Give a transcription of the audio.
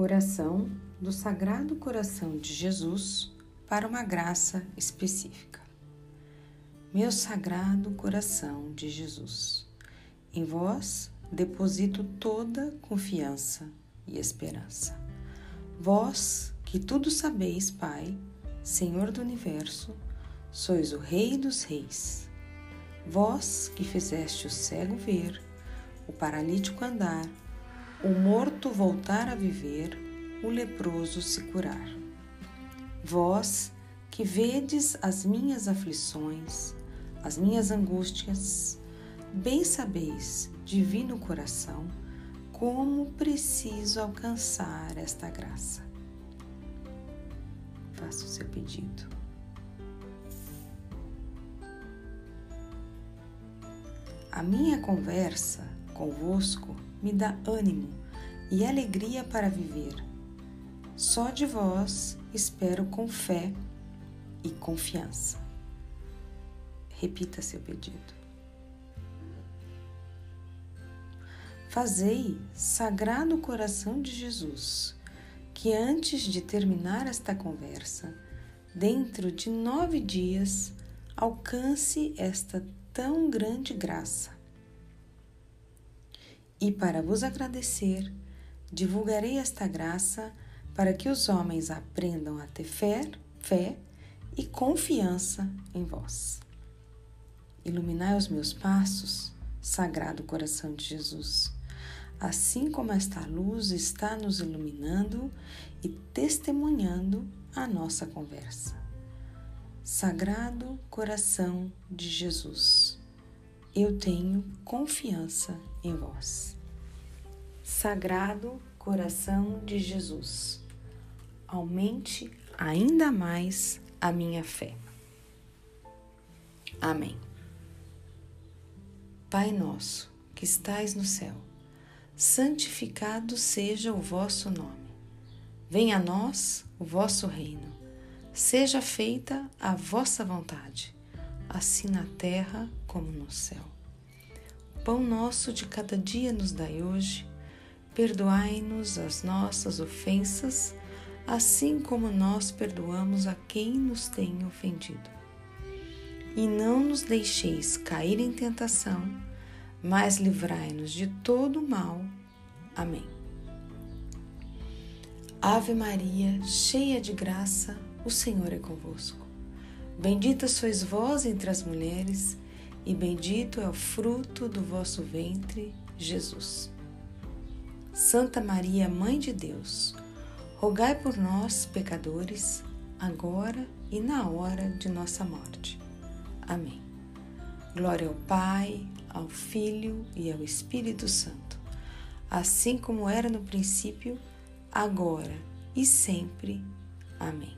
Oração do Sagrado Coração de Jesus para uma graça específica. Meu Sagrado Coração de Jesus, em vós deposito toda confiança e esperança. Vós, que tudo sabeis, Pai, Senhor do universo, sois o Rei dos Reis. Vós que fizeste o cego ver, o paralítico andar, o morto voltar a viver, o leproso se curar. Vós que vedes as minhas aflições, as minhas angústias, bem sabeis, divino coração, como preciso alcançar esta graça. Faça o seu pedido. A minha conversa convosco me dá ânimo e alegria para viver. Só de vós espero com fé e confiança. Repita seu pedido. Fazei, Sagrado Coração de Jesus, que antes de terminar esta conversa, dentro de nove dias, alcance esta tão grande graça e para vos agradecer, divulgarei esta graça para que os homens aprendam a ter fé, fé e confiança em vós. Iluminai os meus passos, Sagrado Coração de Jesus, assim como esta luz está nos iluminando e testemunhando a nossa conversa. Sagrado Coração de Jesus eu tenho confiança em vós. Sagrado coração de Jesus, aumente ainda mais a minha fé. Amém. Pai nosso, que estais no céu, santificado seja o vosso nome. Venha a nós o vosso reino. Seja feita a vossa vontade assim na terra como no céu. Pão nosso de cada dia nos dai hoje, perdoai-nos as nossas ofensas, assim como nós perdoamos a quem nos tem ofendido. E não nos deixeis cair em tentação, mas livrai-nos de todo o mal. Amém. Ave Maria, cheia de graça, o Senhor é convosco. Bendita sois vós entre as mulheres, e bendito é o fruto do vosso ventre, Jesus. Santa Maria, Mãe de Deus, rogai por nós, pecadores, agora e na hora de nossa morte. Amém. Glória ao Pai, ao Filho e ao Espírito Santo, assim como era no princípio, agora e sempre. Amém.